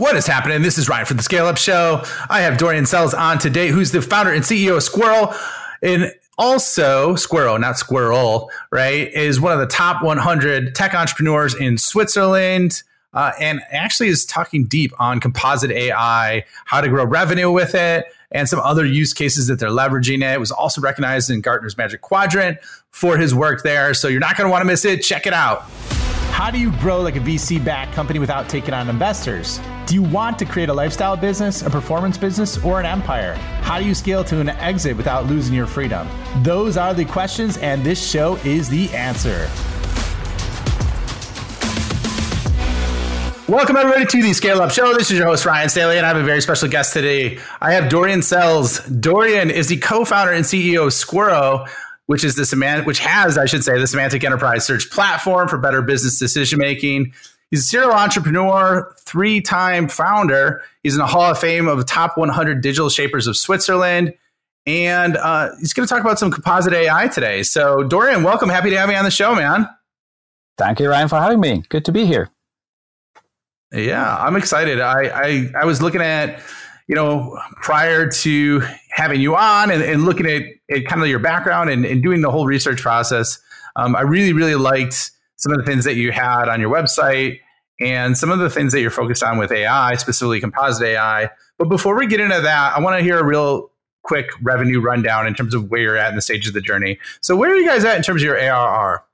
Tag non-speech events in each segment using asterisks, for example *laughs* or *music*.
What is happening? This is Ryan from the Scale Up Show. I have Dorian Selz on today, who's the founder and CEO of Squirro. And also, Squirro, not Squirrel, right, is one of the top 100 tech entrepreneurs in Switzerland. Uh, and actually is talking deep on composite AI, how to grow revenue with it, and some other use cases that they're leveraging it. It was also recognized in Gartner's Magic Quadrant for his work there. So you're not going to want to miss it. Check it out. How do you grow like a VC backed company without taking on investors? Do you want to create a lifestyle business, a performance business, or an empire? How do you scale to an exit without losing your freedom? Those are the questions, and this show is the answer. Welcome, everybody, to the Scale Up Show. This is your host, Ryan Staley, and I have a very special guest today. I have Dorian Selz. Dorian is the co founder and CEO of Squirro which is the semant- which has, I should say, the semantic enterprise search platform for better business decision making. He's a serial entrepreneur, three-time founder. He's in the Hall of Fame of top 100 digital shapers of Switzerland, and uh, he's going to talk about some composite AI today. So, Dorian, welcome. Happy to have you on the show, man. Thank you, Ryan, for having me. Good to be here. Yeah, I'm excited. I I, I was looking at you know, prior to having you on and, and looking at, at, kind of your background and, and doing the whole research process, um, I really, really liked some of the things that you had on your website and some of the things that you're focused on with AI, specifically composite AI. But before we get into that, I want to hear a real quick revenue rundown in terms of where you're at in the stage of the journey. So, where are you guys at in terms of your ARR?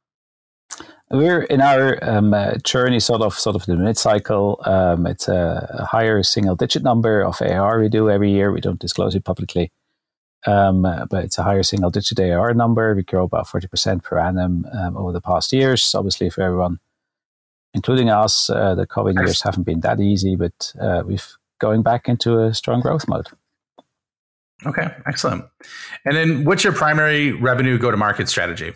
We're in our um, uh, journey, sort of, sort of the mid cycle. Um, it's a, higher single digit number of AR we do every year. We don't disclose it publicly, um, but it's a higher single digit AR number. We grow about forty percent per annum um, over the past years. Obviously, for everyone, including us, uh, the COVID years haven't been that easy, but uh, we've going back into a strong growth mode. Okay, excellent. And then, what's your primary revenue go to market strategy?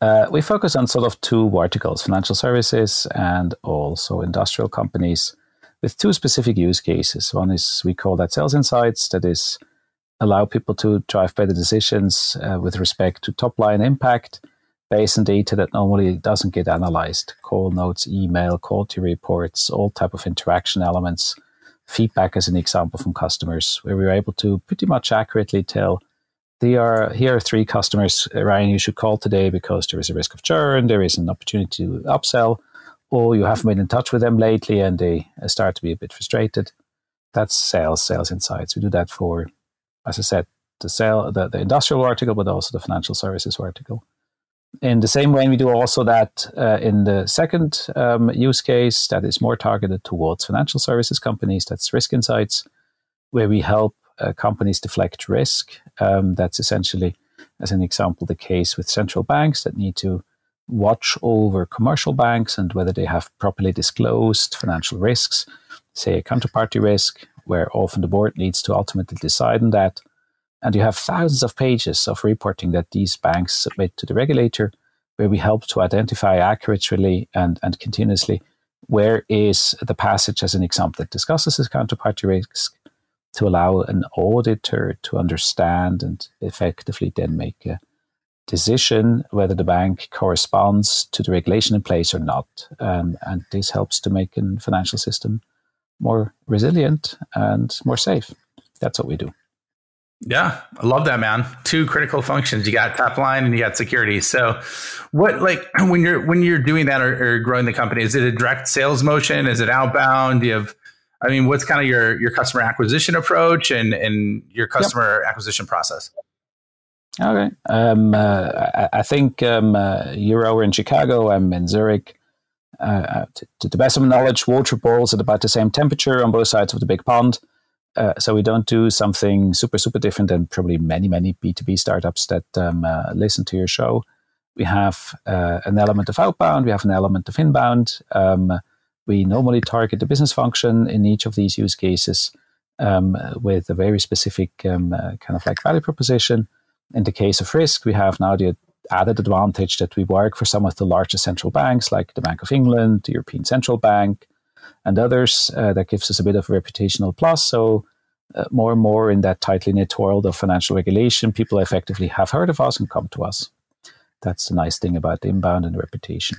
Uh, we focus on sort of two verticals financial services and also industrial companies with two specific use cases. One is we call that sales insights, that is, allow people to drive better decisions uh, with respect to top line impact based on data that normally doesn't get analyzed call notes email quality reports all type of interaction elements feedback as an example from customers where we're able to pretty much accurately tell they are here are three customers, uh, Ryan, you should call today because there is a risk of churn, there is an opportunity to upsell, or you haven't been in touch with them lately and they uh, start to be a bit frustrated. That's sales, sales insights. We do that for, as I said, the sale, the, the industrial vertical, but also the financial services vertical. In the same way, we do also that uh, in the second um, use case that is more targeted towards financial services companies. That's risk insights, where we help companies deflect risk. Um, that's essentially, as an example, the case with central banks that need to watch over commercial banks and whether they have properly disclosed financial risks, say a counterparty risk, where often the board needs to ultimately decide on that. And you have thousands of pages of reporting that these banks submit to the regulator, where we help to identify accurately and, and continuously where is the passage, as an example, that discusses this counterparty risk to allow an auditor to understand and effectively then make a decision whether the bank corresponds to the regulation in place or not. Um, and this helps to make a financial system more resilient and more safe. That's what we do. Yeah, I love that, man. Two critical functions. You got top line and you got security. So, what like when you're when you're doing that or, or growing the company, is it a direct sales motion? Is it outbound? Do you have I mean, what's kind of your your customer acquisition approach and and your customer yep. acquisition process? Okay, um, uh, I, think um, uh, you're over in Chicago. I'm in Zurich. Uh, uh, to, to, the best of my knowledge, water boils at about the same temperature on both sides of the big pond. Uh, so we don't do something super super different than probably many many B2B startups that um, uh, listen to your show. We have an element of outbound. We have an element of inbound. Um, we normally target the business function in each of these use cases um, with a very specific um, uh, kind of like value proposition. In the case of risk, we have now the added advantage that we work for some of the largest central banks like the Bank of England, the European Central Bank, and others. Uh, that gives us a bit of a reputational plus. So, uh, more and more in that tightly knit world of financial regulation, people effectively have heard of us and come to us. That's the nice thing about inbound and reputation.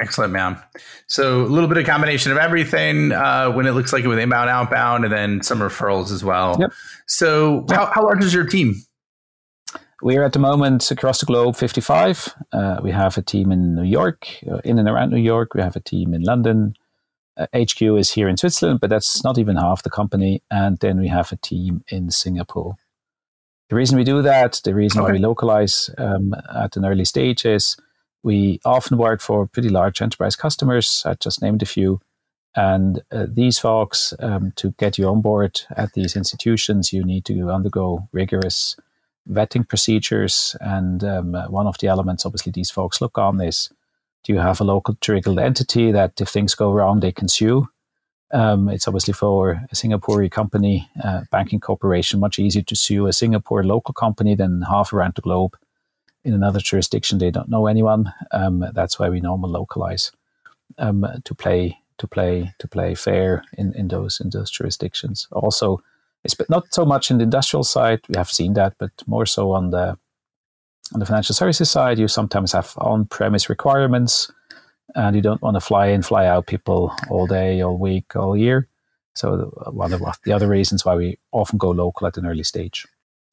Excellent, man. So a little bit of combination of everything uh, when it looks like it with inbound, outbound, and then some referrals as well. Yep. So. How, how large is your team? We're at the moment across the globe 55. Uh, we have a team in New York, uh, in and around New York. We have a team in London. Uh, HQ is here in Switzerland, but that's not even half the company. And then we have a team in Singapore. The reason we do that, the reason okay. why we localize um, at an early stage is we often work for pretty large enterprise customers. I just named a few. And uh, these folks, um, to get you on board at these institutions, you need to undergo rigorous vetting procedures. And um, one of the elements, obviously, these folks look on is do you have a local triggered entity that if things go wrong, they can sue? Um, it's obviously for a Singaporean company, uh, banking corporation, much easier to sue a Singapore local company than half around the globe. In another jurisdiction, they don't know anyone. Um, that's why we normally localize um, to play to play to play fair in, in those in those jurisdictions. Also, it's but not so much in the industrial side. We have seen that, but more so on the on the financial services side. You sometimes have on-premise requirements and you don't want to fly in, fly out people all day, all week, all year. So one of the other reasons why we often go local at an early stage.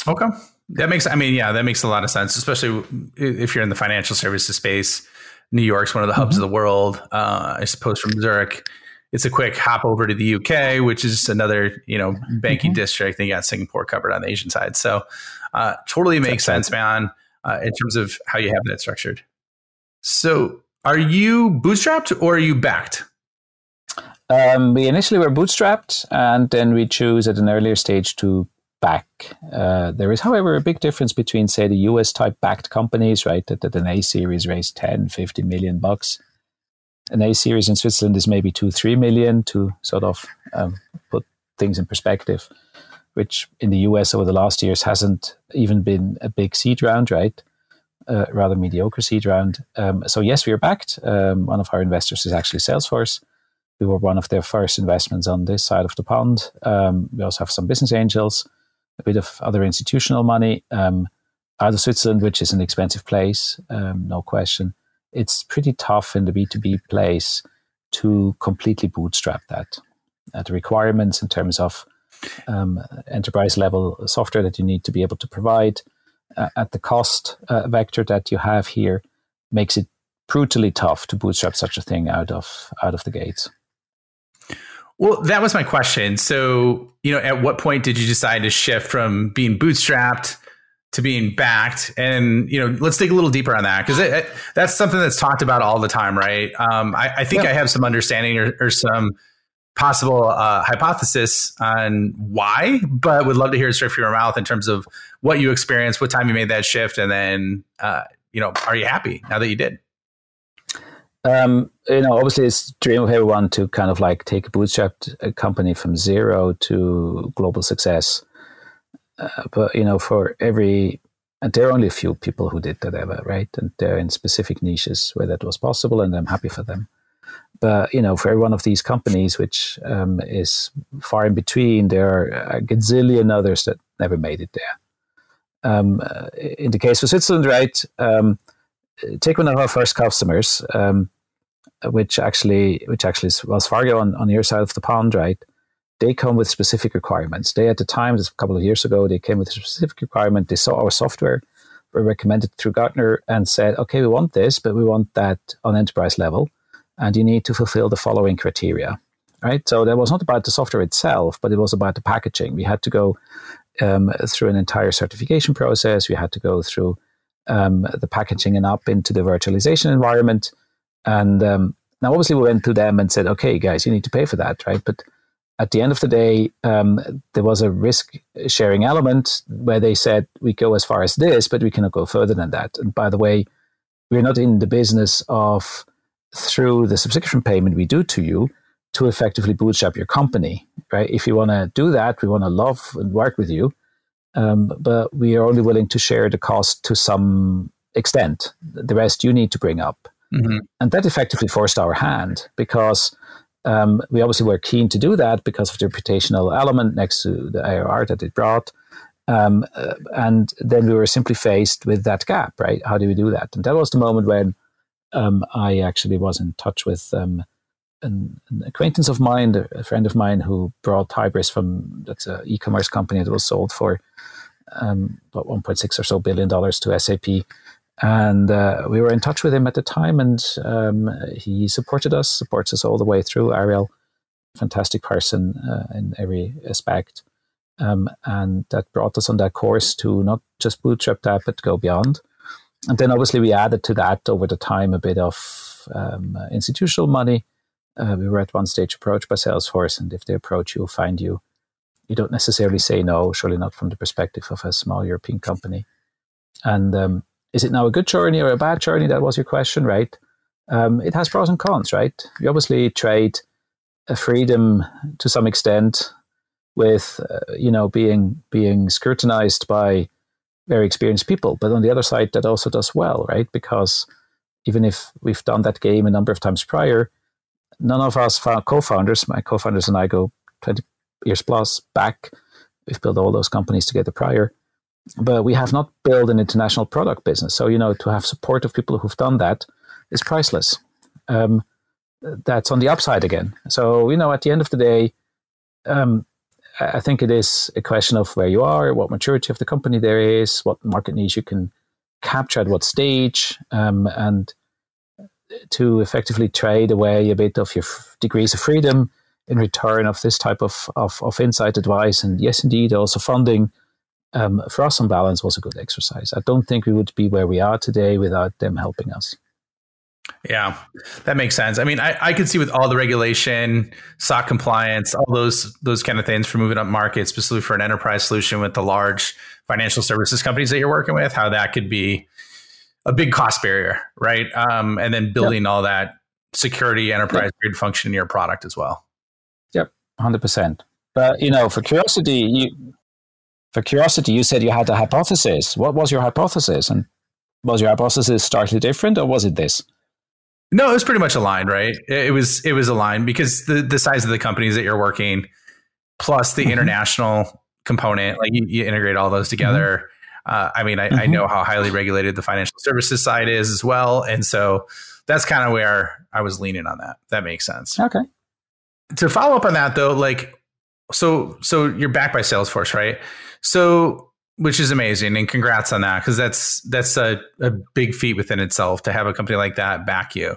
Okay, that makes. I mean, yeah, that makes a lot of sense, especially if you're in the financial services space. New York's one of the hubs mm-hmm. of the world. Uh, I suppose from Zurich, it's a quick hop over to the UK, which is another you know banking mm-hmm. district. They got Singapore covered on the Asian side, so uh, totally makes That's sense, man. Uh, in terms of how you have that structured. So are you bootstrapped or are you backed? Um, we initially were bootstrapped, and then we chose at an earlier stage to back. Uh, there is, however, a big difference between, say, the US type backed companies, right? That, that an A series raised 10, 50 million bucks. An A series in Switzerland is maybe two, three million to sort of um, put things in perspective, which in the US over the last years hasn't even been a big seed round, right? uh, rather mediocre seed round. Um, so yes, we are backed. Um, one of our investors is actually Salesforce. We were one of their first investments on this side of the pond. Um, we also have some business angels, a bit of other institutional money um, out of Switzerland, which is an expensive place, um, no question. It's pretty tough in the B two B place to completely bootstrap that. Uh, the requirements in terms of um, enterprise level software that you need to be able to provide uh, at the cost uh, vector that you have here makes it brutally tough to bootstrap such a thing out of out of the gates. Well, that was my question. So, you know, at what point did you decide to shift from being bootstrapped to being backed? And you know, let's dig a little deeper on that because that's something that's talked about all the time, right? Um, I, I, think yeah. I have some understanding or, or some possible uh, hypothesis on why, but would love to hear it straight from your mouth in terms of what you experienced, what time you made that shift, and then uh, you know, are you happy now that you did? Um, you know, obviously, it's dream of everyone to kind of like take a bootstrapped uh, company from zero to global success. Uh, but you know, for every and there are only a few people who did that ever, right? And they're in specific niches where that was possible, and I'm happy for them. But you know, for every one of these companies, which um, is far in between, there are a gazillion others that never made it there um, uh, in the case of Switzerland, right, um, take one of our first customers, um, which actually which actually was Fargo on, on your side of the pond, right? They come with specific requirements. They at the time, a couple of years ago, they came with a specific requirement. They saw our software, were recommended through Gartner, and said, "Okay, we want this, but we want that on enterprise level, and you need to fulfill the following criteria." Right. So that was not about the software itself, but it was about the packaging. We had to go um, through an entire certification process. We had to go through um, the packaging and up into the virtualization environment. And um, now, obviously, we went to them and said, okay, guys, you need to pay for that, right? But at the end of the day, um, there was a risk sharing element where they said, we go as far as this, but we cannot go further than that. And by the way, we're not in the business of through the subscription payment we do to you to effectively bootstrap your company, right? If you want to do that, we want to love and work with you, um, but we are only willing to share the cost to some extent. The rest you need to bring up, mm-hmm. and that effectively forced our hand because um, we obviously were keen to do that because of the reputational element next to the ARR that it brought. Um, uh, and then we were simply faced with that gap, right? How do we do that? And that was the moment when um, I actually was in touch with um, an, an, acquaintance of mine, a friend of mine, who brought Hybris from that's an e-commerce company that was sold for um, about 1.6 or so billion dollars to SAP. And uh, we were in touch with him at the time, and um, he supported us, supports us all the way through. Ariel, fantastic person uh, in every aspect. Um, and that brought us on that course to not just bootstrap that, but go beyond. And then obviously we added to that over the time a bit of um, institutional money. Uh, we were at one stage approached by Salesforce, and if they approach you, find you, you don't necessarily say no, surely not from the perspective of a small European company. And um, is it now a good journey or a bad journey? That was your question, right? Um, it has pros and cons, right? You obviously trade a freedom to some extent with, uh, you know, being being scrutinized by very experienced people. But on the other side, that also does well, right? Because even if we've done that game a number of times prior, none of us co-founders, my co-founders and I go 20 years plus back. We've built all those companies together prior, but we have not built an international product business. So, you know, to have support of people who've done that is priceless. Um, that's on the upside again. So, you know, at the end of the day, um, I think it is a question of where you are, what maturity of the company there is, what market niche you can capture at what stage, um, and to effectively trade away a bit of your f- degrees of freedom in return of this type of, of, of insight advice. And yes, indeed, also funding um, for us on balance was a good exercise. I don't think we would be where we are today without them helping us. Yeah, that makes sense. I mean, I, I could see with all the regulation, SOC compliance, all those those kind of things for moving up market, specifically for an enterprise solution with the large financial services companies that you're working with, how that could be a big cost barrier, right? Um, and then building yep. all that security enterprise grade function in your product as well. Yep, hundred percent. But you know, for curiosity, you for curiosity, you said you had a hypothesis. What was your hypothesis, and was your hypothesis slightly different, or was it this? No, it was pretty much aligned, right? It was it was aligned because the the size of the companies that you're working, plus the mm-hmm. international component, like you, you, integrate all those together. Mm-hmm. Uh, I mean, I, mm-hmm. I, know how highly regulated the financial services side is as well, and so that's kind of where I was leaning on that. That makes sense. Okay. To follow up on that though, like so so you're backed by Salesforce, right? So which is amazing and congrats on that because that's that's a, a big feat within itself to have a company like that back you.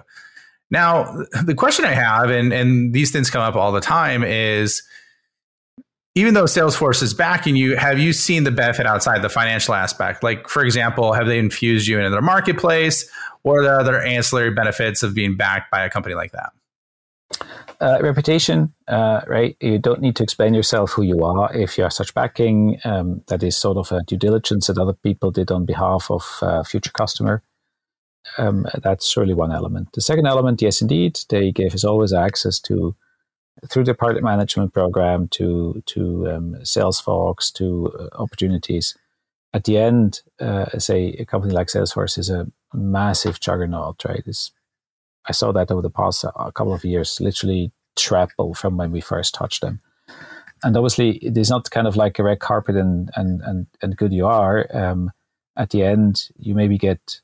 Now the question i have and and these things come up all the time is even though salesforce is backing you have you seen the benefit outside the financial aspect? Like for example have they infused you into their marketplace or are there other ancillary benefits of being backed by a company like that uh, reputation, uh, right? You don't need to explain yourself who you are if you have such backing. Um, that is sort of a due diligence that other people did on behalf of uh, future customer. Um, that's surely one element. The second element, yes, indeed, they gave us always access to through the product management program to to um, Salesforce to uh, opportunities. At the end, uh, say a company like Salesforce is a massive juggernaut, right? It's I saw that over the past uh, a couple of years, literally triple from when we first touched them. And obviously, it is not kind of like a red carpet and and and, and good you are. Um, at the end, you maybe get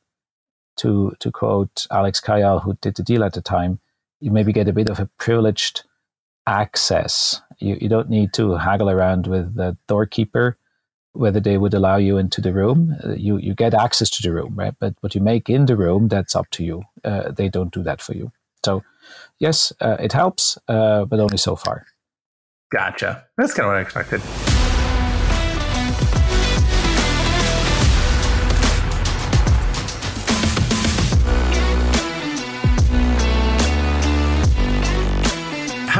to to quote Alex Kayyal, who did the deal at the time, you maybe get a bit of a privileged access. You you don't need to haggle around with the doorkeeper whether they would allow you into the room. Uh, you you get access to the room, right? But what you make in the room, that's up to you. Uh, they don't do that for you. So, yes, uh, it helps, uh, but only so far. Gotcha. That's kind of what I expected.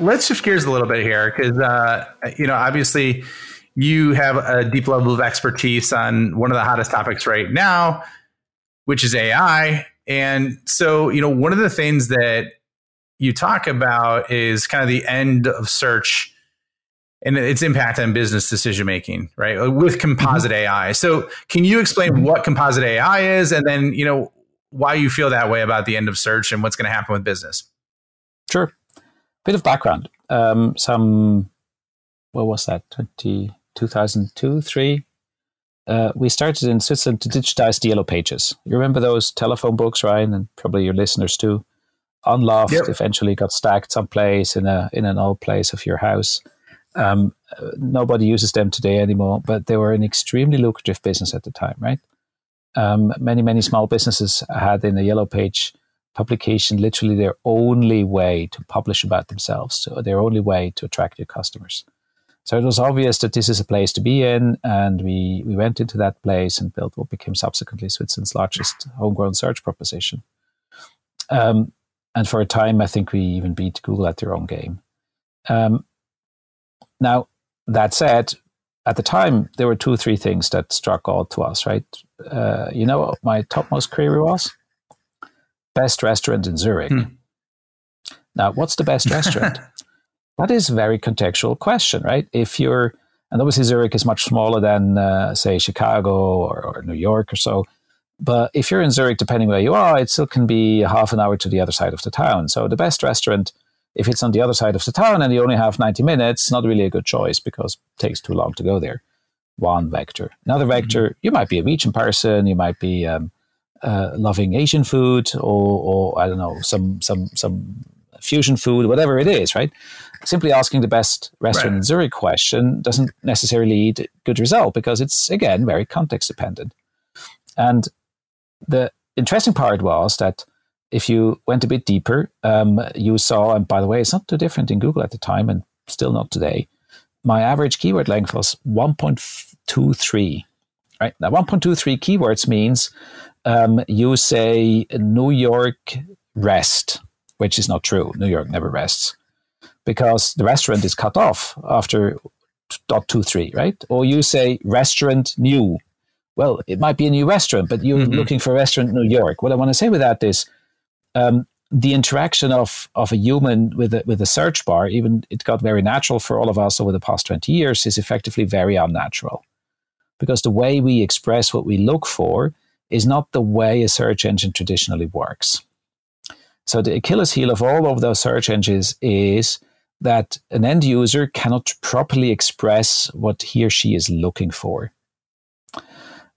let's shift gears a little bit here because uh, you know obviously you have a deep level of expertise on one of the hottest topics right now, which is AI. And so, you know, one of the things that you talk about is kind of the end of search and its impact on business decision making, right? With composite mm-hmm. AI. So, can you explain mm-hmm. what composite AI is, and then you know why you feel that way about the end of search and what's going to happen with business? Sure. Bit of background. Um, some what was that? 20, 2002, three. Uh, we started in Switzerland to digitize the yellow pages. You remember those telephone books, Ryan, and probably your listeners too. Unloved, yep. eventually got stacked someplace in a in an old place of your house um, nobody uses them today anymore, but they were an extremely lucrative business at the time, right? Um, many, many small businesses had in the Yellow Page publication literally their only way to publish about themselves, so their only way to attract new customers. So it was obvious that this is a place to be in, and we, we went into that place and built what became subsequently Switzerland's largest homegrown search proposition. Um, and for a time, I think we even beat Google at their own game. Um, now, that said, at the time, there were two or three things that struck out to us, right? Uh, you know what my topmost query was? Best restaurant in Zurich. Hmm. Now, what's the best restaurant? *laughs* that is a very contextual question, right? If you're, and obviously Zurich is much smaller than, uh, say, Chicago or, or, New York or so. But if you're in Zurich, depending where you are, it still can be half an hour to the other side of the town. So the best restaurant if it's on the other side of the town and you only have 90 minutes, not really a good choice because it takes too long to go there. One vector. Another vector, mm-hmm. you might be a region person, you might be um, uh, loving Asian food or, or I don't know, some some some fusion food, whatever it is, right? Simply asking the best restaurant right. in Zurich question doesn't necessarily lead good result because it's again very context dependent. And the interesting part was that if you went a bit deeper, um, you saw, and by the way, it's not too different in Google at the time and still not today. My average keyword length was 1.23. Right now, 1.23 keywords means um, you say New York rest, which is not true. New York never rests because the restaurant is cut off after dot two three, right? Or you say restaurant new. Well, it might be a new restaurant, but you're mm-hmm. looking for a restaurant in New York. What I want to say with that is um, the interaction of of a human with a, with a search bar, even it got very natural for all of us over the past twenty years, is effectively very unnatural, because the way we express what we look for is not the way a search engine traditionally works. So the Achilles heel of all of those search engines is that an end user cannot properly express what he or she is looking for.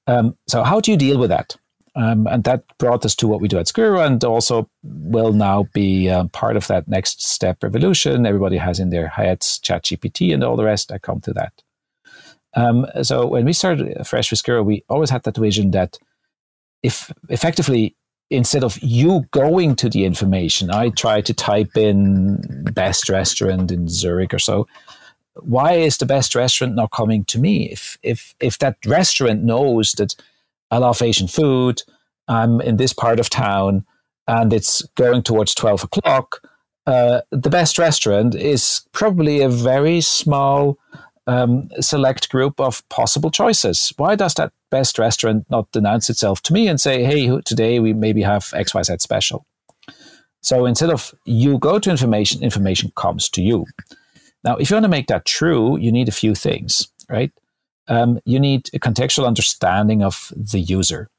Um, so how do you deal with that? Um, and that brought us to what we do at Squirro and also will now be uh, part of that next step revolution. Everybody has in their heads ChatGPT and all the rest. I come to that. Um, so when we started Fresh with Squirro, we always had that vision that if effectively, instead of you going to the information, I try to type in best restaurant in Zurich or so. Why is the best restaurant not coming to me? If if if that restaurant knows that I love Asian food. I'm in this part of town and it's going towards 12 o'clock. Uh, the best restaurant is probably a very small um, select group of possible choices. Why does that best restaurant not announce itself to me and say, hey, today we maybe have XYZ special? So instead of you go to information, information comes to you. Now, if you want to make that true, you need a few things, right? um, you need a contextual understanding of the user.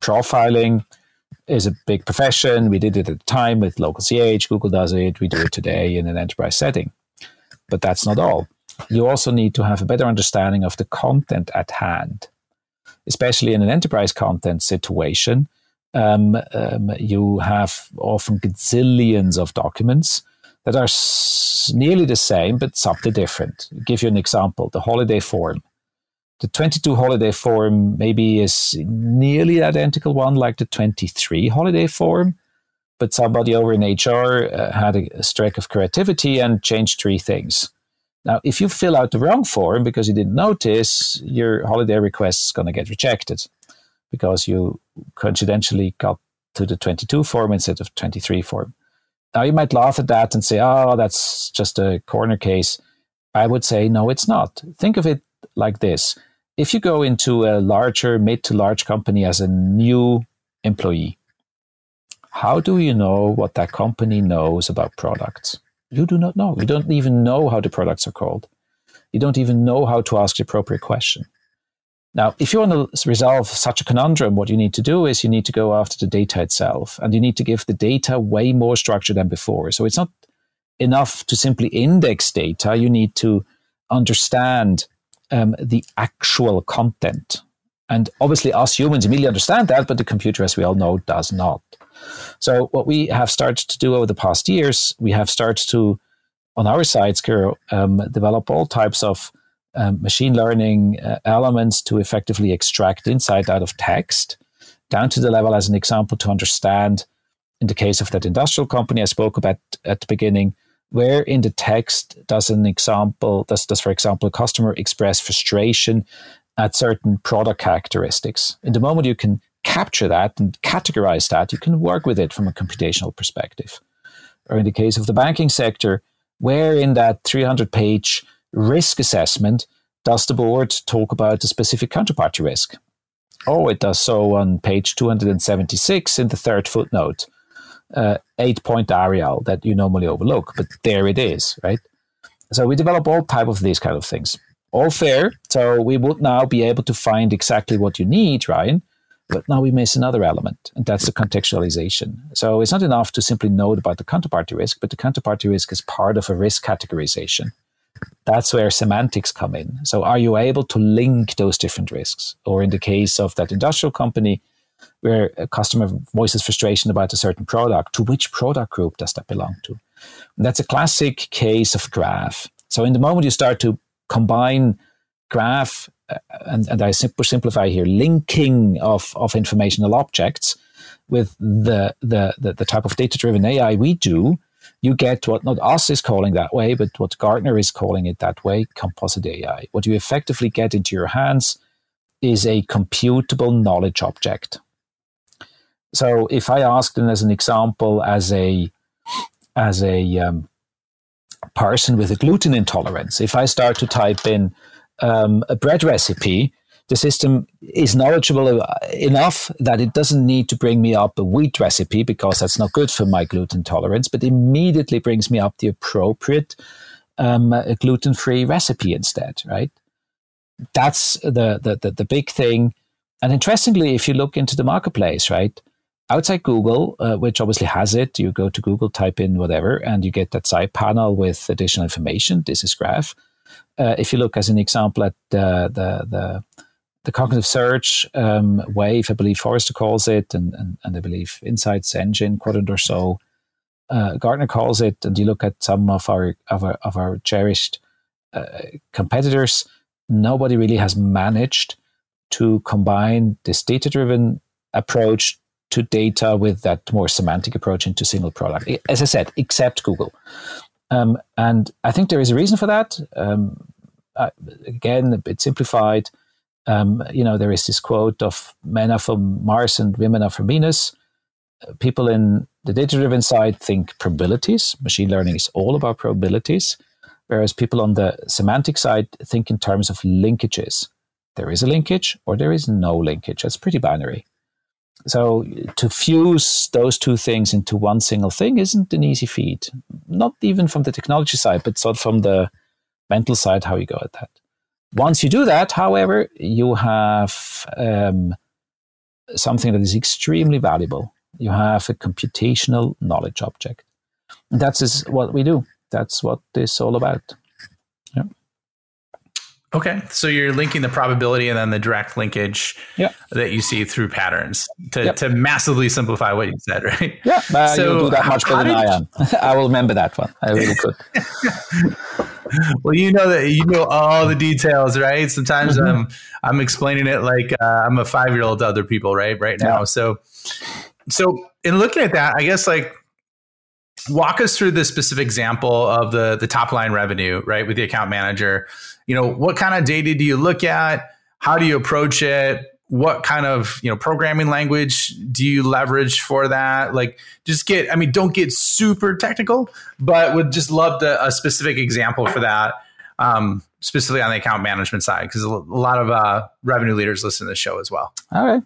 Profiling is a big profession. We did it at the time with local CH. Google does it. We do it today in an enterprise setting. But that's not all. You also need to have a better understanding of the content at hand, especially in an enterprise content situation. Um, um, you have often gazillions of documents that are s- nearly the same but subtly different. I'll give you an example: the holiday form the 22 holiday form maybe is nearly identical one like the 23 holiday form, but somebody over in HR uh, had a, a streak of creativity and changed three things. Now, if you fill out the wrong form because you didn't notice, your holiday request is going to get rejected because you coincidentally got to the 22 form instead of 23 form. Now, you might laugh at that and say, oh, that's just a corner case. I would say, no, it's not. Think of it like this if you go into a larger, mid to large company as a new employee, How do you know what that company knows about products? You do not know. You don't even know how the products are called. You don't even know how to ask the appropriate question. Now, if you want to resolve such a conundrum, what you need to do is you need to go after the data itself and you need to give the data way more structure than before. So it's not enough to simply index data. You need to understand um, the actual content. And obviously, us humans immediately understand that, but the computer, as we all know, does not. So, what we have started to do over the past years, we have started to, on our side, um, develop all types of um, machine learning uh, elements to effectively extract insight out of text, down to the level, as an example, to understand, in the case of that industrial company I spoke about at the beginning, where in the text does an example, does, does for example, a customer express frustration at certain product characteristics? In the moment you can capture that and categorize that, you can work with it from a computational perspective. Or in the case of the banking sector, where in that 300 page risk assessment does the board talk about the specific counterparty risk? Oh, it does so on page 276 in the third footnote. Uh, eight point Arial that you normally overlook, but there it is, right? So we develop all type of these kind of things. All fair. So we would now be able to find exactly what you need, Ryan. But now we miss another element, and that's the contextualization. So it's not enough to simply know about the counterparty risk, but the counterparty risk is part of a risk categorization that's where semantics come in. So, are you able to link those different risks? Or in the case of that industrial company, where a customer voices frustration about a certain product, to which product group does that belong to? And that's a classic case of graph. So, in the moment you start to combine graph, and, and I simplify here, linking of, of informational objects with the, the, the, the type of data driven AI we do, you get what not us is calling that way, but what Gartner is calling it that way, composite AI. What you effectively get into your hands is a computable knowledge object. So if I asked them as an example, as a as a um, person with a gluten intolerance, if I start to type in um, a bread recipe, the system is knowledgeable enough that it doesn't need to bring me up a wheat recipe because that's not good for my gluten tolerance, but immediately brings me up the appropriate um, gluten free recipe instead, right? That's the, the, the, the, big thing. And interestingly, if you look into the marketplace, right, outside Google, uh, which obviously has it, you go to Google, type in whatever, and you get that side panel with additional information. This is Graph. Uh, if you look as an example at the, the, the the cognitive search um, wave, I believe Forrester calls it, and, and, and I believe Insights Engine, quadrant or so, uh, Gartner calls it. And you look at some of our of our, of our cherished uh, competitors, nobody really has managed to combine this data driven approach to data with that more semantic approach into single product. As I said, except Google. Um, and I think there is a reason for that. Um, uh, again, a bit simplified um, you know, there is this quote of men are from Mars and women are from Venus. Uh, people in the data driven side think probabilities. Machine learning is all about probabilities. Whereas people on the semantic side think in terms of linkages. There is a linkage or there is no linkage. That's pretty binary. So to fuse those two things into one single thing isn't an easy feat. Not even from the technology side, but sort of from the mental side, how you go at that. Once you do that, however, you have um, something that is extremely valuable. You have a computational knowledge object. And that's what we do. That's what this is all about. Yeah. Okay, so you're linking the probability and then the direct linkage yeah. that you see through patterns to, yep. to massively simplify what you said, *laughs* right? Yeah, uh, so you do that much better than I am. *laughs* I will remember that one. I really could. *laughs* well, you know that you know all the details, right? Sometimes mm-hmm. I'm I'm explaining it like uh, I'm a five year old to other people, right? Right now, yeah. so so in looking at that, I guess like walk us through the specific example of the the top line revenue, right, with the account manager. You know, what kind of data do you look at? How do you approach it? what kind of you know programming language do you leverage for that like just get i mean don't get super technical but would just love a specific example for that um, specifically on the account management side because a lot of uh, revenue leaders listen to the show as well all right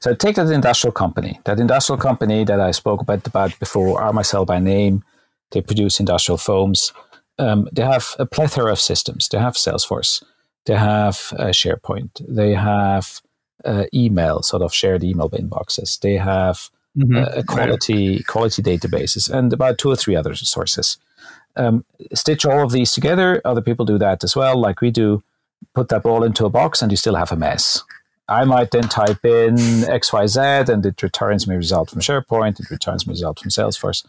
So take that industrial company, that industrial company that I spoke about, about before, Armacell by name. They produce industrial foams. Um, they have a plethora of systems. They have Salesforce. They have uh, SharePoint. They have uh, email, sort of shared email inboxes. They have mm-hmm. uh, quality right. quality databases and about two or three other sources. Um, stitch all of these together. Other people do that as well, like we do. Put that all into a box, and you still have a mess. I might then type in XYZ and it returns me result from SharePoint, it returns me result from Salesforce.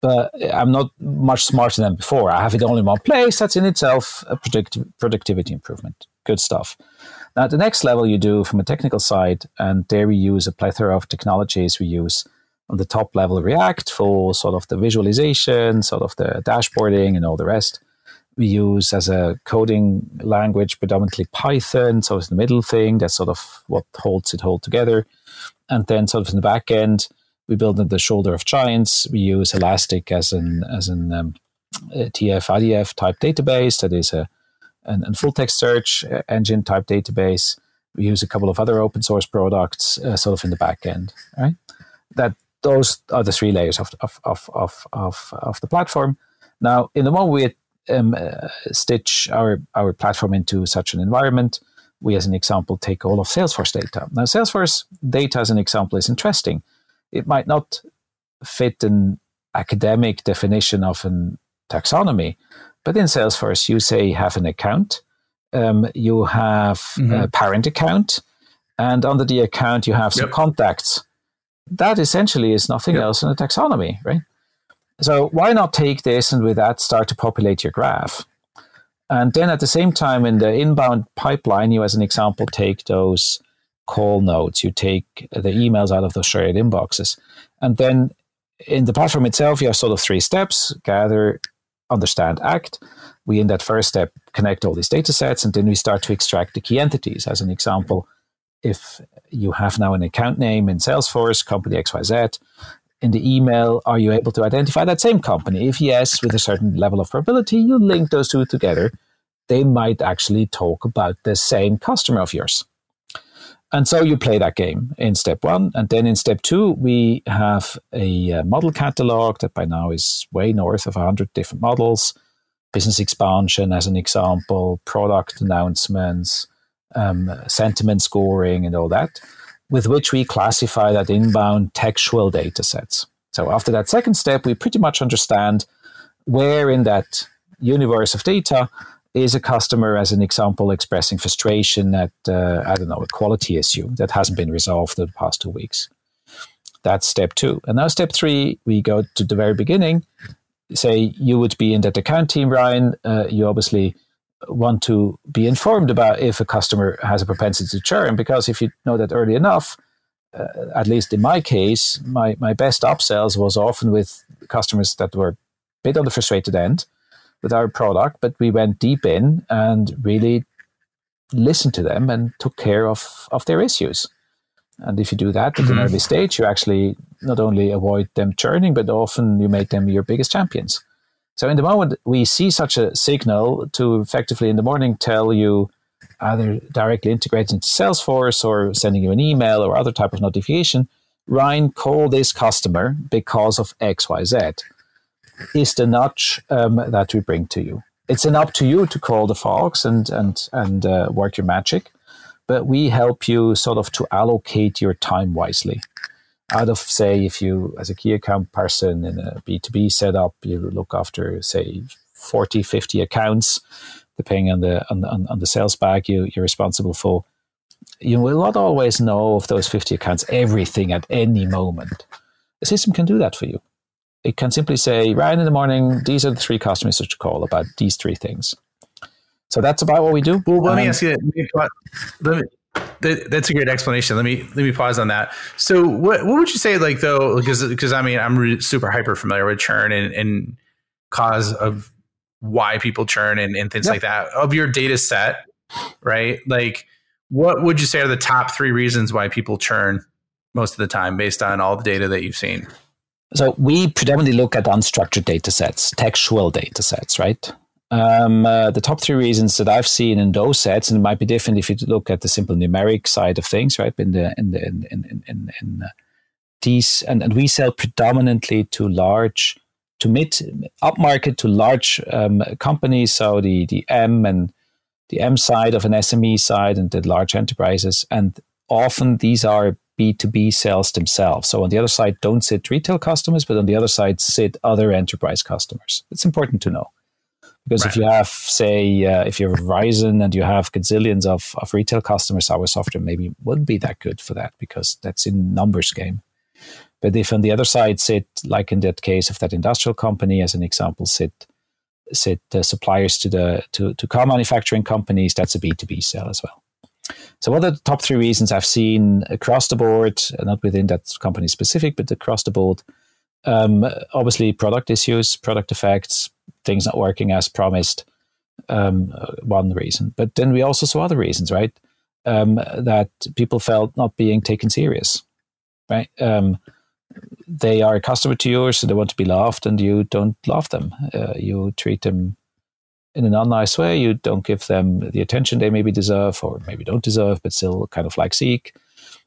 But I'm not much smarter than before. I have it all in one place. That's in itself a productivity improvement. Good stuff. Now, the next level, you do from a technical side, and there we use a plethora of technologies. We use on the top level React for sort of the visualization, sort of the dashboarding, and all the rest we use as a coding language predominantly Python. So it's the middle thing. That's sort of what holds it all together. And then sort of in the back end, we build in the shoulder of giants. We use Elastic as an as an um, TF IDF type database. That is a an, an full text search engine type database. We use a couple of other open source products, uh, sort of in the back end. Right. That those are the three layers of of of of of, of the platform. Now, in the one we um, uh, stitch our, our platform into such an environment, we, as an example, take all of Salesforce data. Now, Salesforce data, as an example, is interesting. It might not fit an academic definition of a taxonomy, but in Salesforce, you say have an account, um, you have mm-hmm. a parent account, and under the account, you have some yep. contacts. That essentially is nothing yep. else than a taxonomy, right? So why not take this and with that start to populate your graph? And then at the same time, in the inbound pipeline, you, as an example, take those call notes, you take the emails out of those shared inboxes. And then in the platform itself, you have sort of three steps gather, understand, act. We, in that first step, connect all these data sets, and then we start to extract the key entities. As an example, if you have now an account name in Salesforce, company XYZ, in the email, are you able to identify that same company? If yes, with a certain level of probability, you link those two together. They might actually talk about the same customer of yours. And so you play that game in step one. And then in step two, we have a uh, model catalog that by now is way north of 100 different models, business expansion as an example, product announcements, um, sentiment scoring, and all that with which we classify that inbound textual data sets. So after that second step, we pretty much understand where in that universe of data is a customer, as an example, expressing frustration at, uh, I don't know, a quality issue that hasn't been resolved in the past two weeks. That's step two. And now, step three, we go to the very beginning. Say you would be in that account team, Ryan. Uh, you obviously want to be informed about if a customer has a propensity to churn because if you know that early enough, uh, at least in my case, my, my best upsells was often with customers that were a bit on the frustrated end with our product, but we went deep in and really listened to them and took care of, of their issues. And if you do that at mm-hmm. an early stage, you actually not only avoid them churning, but often you make them your biggest champions. So in the moment we see such a signal to effectively in the morning tell you either directly integrate into Salesforce or sending you an email or other type of notification, Ryan, call this customer because of XYZ is the nudge um, that we bring to you. It's an up to you to call the fox and and and uh, work your magic, but we help you sort of to allocate your time wisely out of say if you as a key account person in a b2b setup you look after say 40 50 accounts depending on the on, on, on the sales bag you, you're responsible for you will not always know of those 50 accounts everything at any moment. The system can do that for you. It can simply say right in the morning these are the three customers that you call about these three things. So that's about what we do. Well let um, me ask you let me, that, that's a great explanation. Let me let me pause on that. So, what what would you say, like though, because because I mean, I'm re- super hyper familiar with churn and, and cause of why people churn and, and things yep. like that of your data set, right? Like, what would you say are the top three reasons why people churn most of the time, based on all the data that you've seen? So we predominantly look at unstructured data sets, textual data sets, right? Um, uh, the top three reasons that I've seen in those sets, and it might be different if you look at the simple numeric side of things, right? In the in the in in in, in uh, these, and, and we sell predominantly to large, to mid upmarket to large um, companies. So the the M and the M side of an SME side and the large enterprises, and often these are B2B sales themselves. So on the other side, don't sit retail customers, but on the other side, sit other enterprise customers. It's important to know. Because right. if you have, say, uh, if you're Verizon and you have gazillions of, of retail customers, our software maybe wouldn't be that good for that because that's in numbers game. But if on the other side sit, like in that case of that industrial company, as an example, sit sit uh, suppliers to the to, to car manufacturing companies, that's a B2B sale as well. So, what are the top three reasons I've seen across the board, uh, not within that company specific, but across the board? Um, obviously, product issues, product effects, things not working as promised. Um, one reason, but then we also saw other reasons, right? Um, that people felt not being taken serious, right? Um, they are a customer to yours, so they want to be loved, and you don't love them. Uh, you treat them in an unnice way. You don't give them the attention they maybe deserve or maybe don't deserve, but still kind of like seek.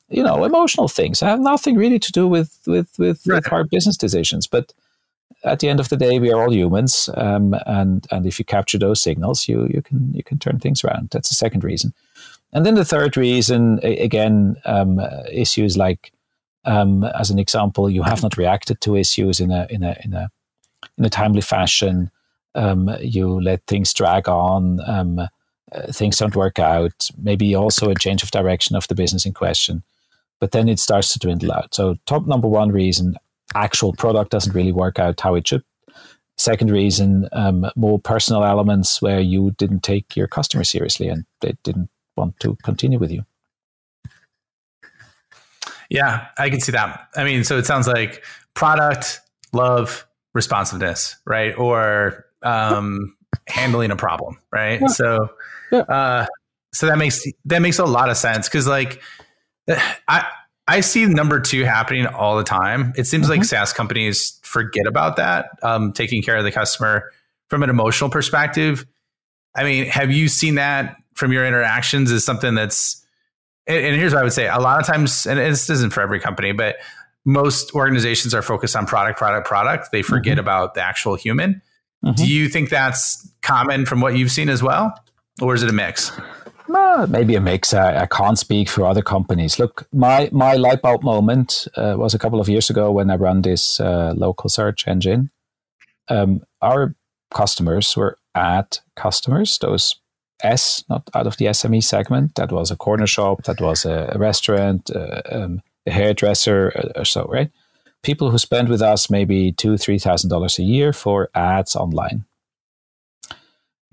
You know, emotional things have nothing really to do with with with, right. with hard business decisions. But at the end of the day, we are all humans, um, and and if you capture those signals, you you can you can turn things around. That's the second reason. And then the third reason, again, um, issues like, um, as an example, you have not reacted to issues in a in a in a in a timely fashion um, you let things drag on, um, uh, things don't work out, maybe also a change of direction of the business in question. But then it starts to dwindle out. So, top number one reason actual product doesn't really work out how it should. Second reason, um, more personal elements where you didn't take your customer seriously and they didn't want to continue with you. Yeah, I can see that. I mean, so it sounds like product, love, responsiveness, right? Or um, handling a problem, right? Yeah. So, yeah. Uh, so that makes that makes a lot of sense because like I I see number two happening all the time. It seems mm-hmm. like SaaS companies forget about that, um, taking care of the customer from an emotional perspective. I mean, have you seen that from your interactions? Is something that's and, and here's what I would say: a lot of times, and this isn't for every company, but most organizations are focused on product, product, product. They forget mm-hmm. about the actual human. Mm-hmm. Do you think that's common from what you've seen as well, or is it a mix? Maybe a mix. I, I, can't speak for other companies. Look, my my light bulb moment uh, was a couple of years ago when I ran this uh, local search engine. Um, our customers were ad customers, those S, not out of the SME segment. That was a corner shop, that was a, a restaurant, uh, um, a hairdresser, uh, or so, right? people who spend with us maybe two, three thousand dollars a year for ads online.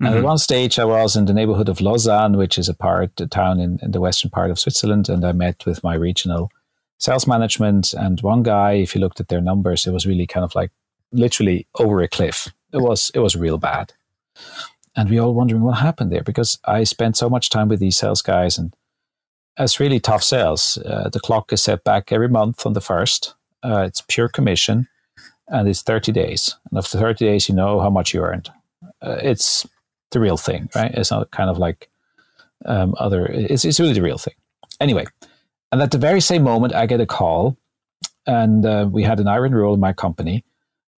Mm-hmm. And at one stage, I was in the neighborhood of Lausanne, which is a part, a town in, in the western part of Switzerland, and I met with my regional sales management. And one guy, if you looked at their numbers, it was really kind of like literally over a cliff. It was it was real bad. And we all wondering what happened there because I spent so much time with these sales guys and it's really tough sales. Uh, the clock is set back every month on the first, uh, it's pure commission, and it's 30 days. And after 30 days, you know how much you earned. Uh, it's the real thing, right? It's not kind of like um, other. It's it's really the real thing. Anyway, and at the very same moment, I get a call, and uh, we had an iron rule in my company.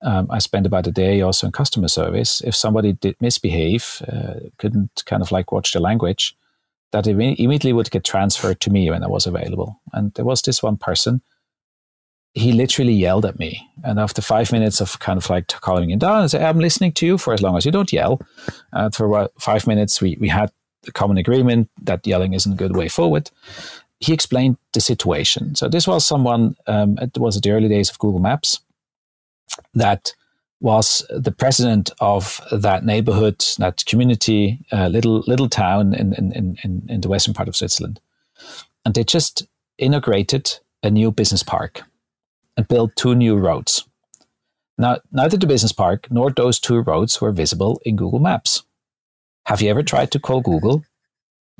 Um, I spent about a day also in customer service. If somebody did misbehave, uh, couldn't kind of like watch the language, that immediately would get transferred to me when I was available. And there was this one person he literally yelled at me. And after five minutes of kind of like calming him down and say, I'm listening to you for as long as you don't yell. Uh, for about five minutes, we, we had a common agreement that yelling isn't a good way forward. He explained the situation. So this was someone, um, it was the early days of Google Maps, that was the president of that neighborhood, that community, uh, little little town in, in, in, in the western part of Switzerland. And they just integrated a new business park and built two new roads. Now, neither the business park nor those two roads were visible in Google Maps. Have you ever tried to call Google?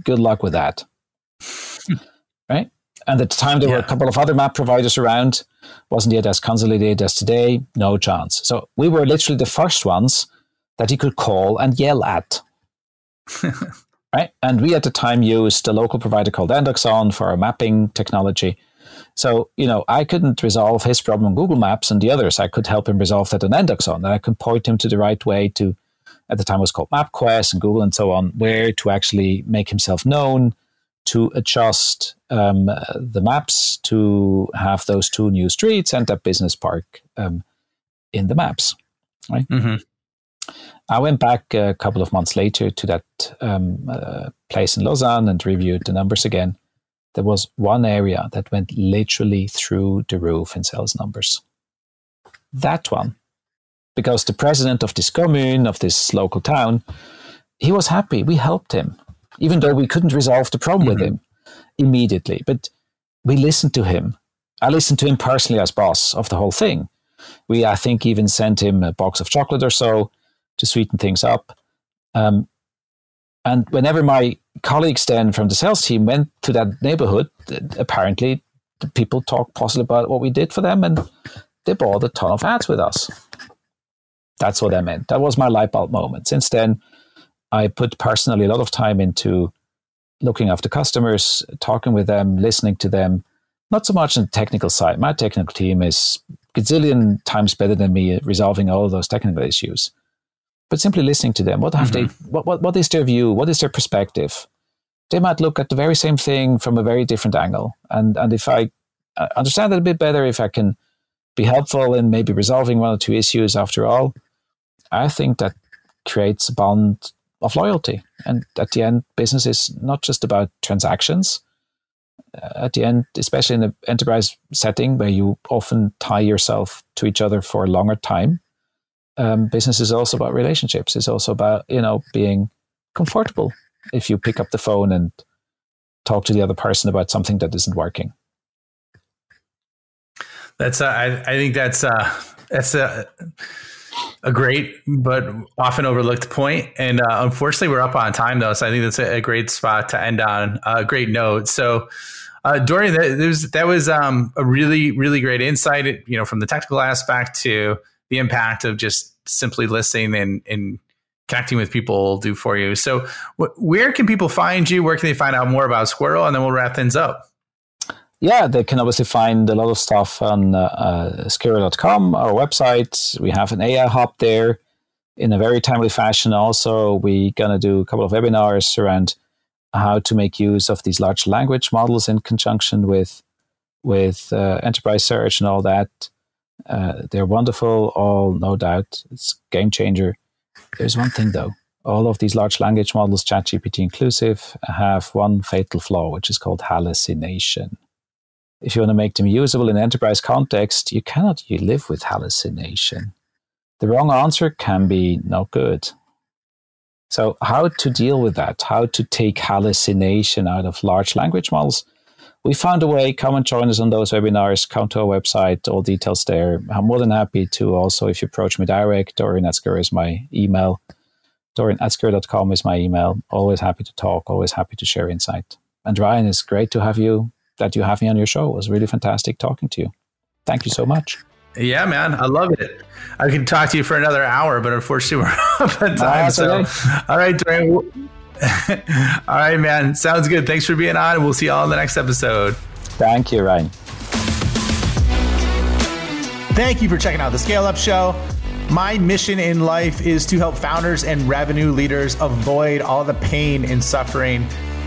Good luck with that. *laughs* right? And at the time, there yeah. were a couple of other map providers around. Wasn't yet as consolidated as today. No chance. So we were literally the first ones that he could call and yell at. *laughs* right? And we at the time used a local provider called Endoxon for our mapping technology. So, you know, I couldn't resolve his problem on Google Maps and the others. I could help him resolve that on Endoxon. And I could point him to the right way to, at the time it was called MapQuest and Google and so on, where to actually make himself known, to adjust um, the maps to have those two new streets and that business park um, in the maps. Right. Mm-hmm. I went back a couple of months later to that um, uh, place in Lausanne and reviewed the numbers again. There was one area that went literally through the roof in sales numbers. That one, because the president of this commune, of this local town, he was happy. We helped him, even though we couldn't resolve the problem mm-hmm. with him immediately. But we listened to him. I listened to him personally as boss of the whole thing. We, I think, even sent him a box of chocolate or so to sweeten things up. Um, and whenever my colleagues then from the sales team went to that neighborhood, apparently the people talked positive about what we did for them and they bought a ton of ads with us. That's what I meant. That was my light bulb moment. Since then, I put personally a lot of time into looking after customers, talking with them, listening to them. Not so much on the technical side. My technical team is gazillion times better than me at resolving all those technical issues but simply listening to them. What have mm-hmm. they? What, what what is their view? What is their perspective? They might look at the very same thing from a very different angle, and and if I understand it a bit better, if I can be helpful in maybe resolving one or two issues after all, I think that creates a bond of loyalty. And at the end, business is not just about transactions. Uh, at the end, especially in an enterprise setting where you often tie yourself to each other for a longer time, um, business is also about relationships. It's also about you know being comfortable if you pick up the phone and talk to the other person about something that isn't working. That's uh, I, I think that's uh, that's a a great but often overlooked point. And uh, unfortunately, we're up on time though, so I think that's a, a great spot to end on. A great note. So. Uh, Dorian, that, was, that was um, a really, really great insight, you know, from the technical aspect to the impact of just simply listening and, and connecting with people do for you. So, wh- where can people find you? Where can they find out more about Squirro? And then we'll wrap things up. Yeah, they can obviously find a lot of stuff on uh, uh, Squirro.com, our website. We have an AI hub there in a very timely fashion. Also, we're going to do a couple of webinars around how to make use of these large language models in conjunction with with uh, enterprise search and all that. Uh, they're wonderful, all no doubt. It's game changer. There's one thing though. All of these large language models, ChatGPT inclusive, have one fatal flaw, which is called hallucination. If you want to make them usable in enterprise context, you cannot you live with hallucination. The wrong answer can be not good. So, how to deal with that? How to take hallucination out of large language models? We found a way. Come and join us on those webinars. Come to our website. All details there. I'm more than happy to also, if you approach me direct, Dorian Etzger is my email. DorianEtzger.com is my email. Always happy to talk. Always happy to share insight. And Ryan, it's great to have you, that you have me on your show. It was really fantastic talking to you. Thank you so much. Yeah, man, I love it. I could talk to you for another hour, but unfortunately, we're *laughs* up at ah, time. so, all right, Dorian. *laughs* all right, man. Sounds good. Thanks for being on. We'll see you all in the next episode. Thank you, Ryan. Thank you for checking out the Scale Up Show. My mission in life is to help founders and revenue leaders avoid all the pain and suffering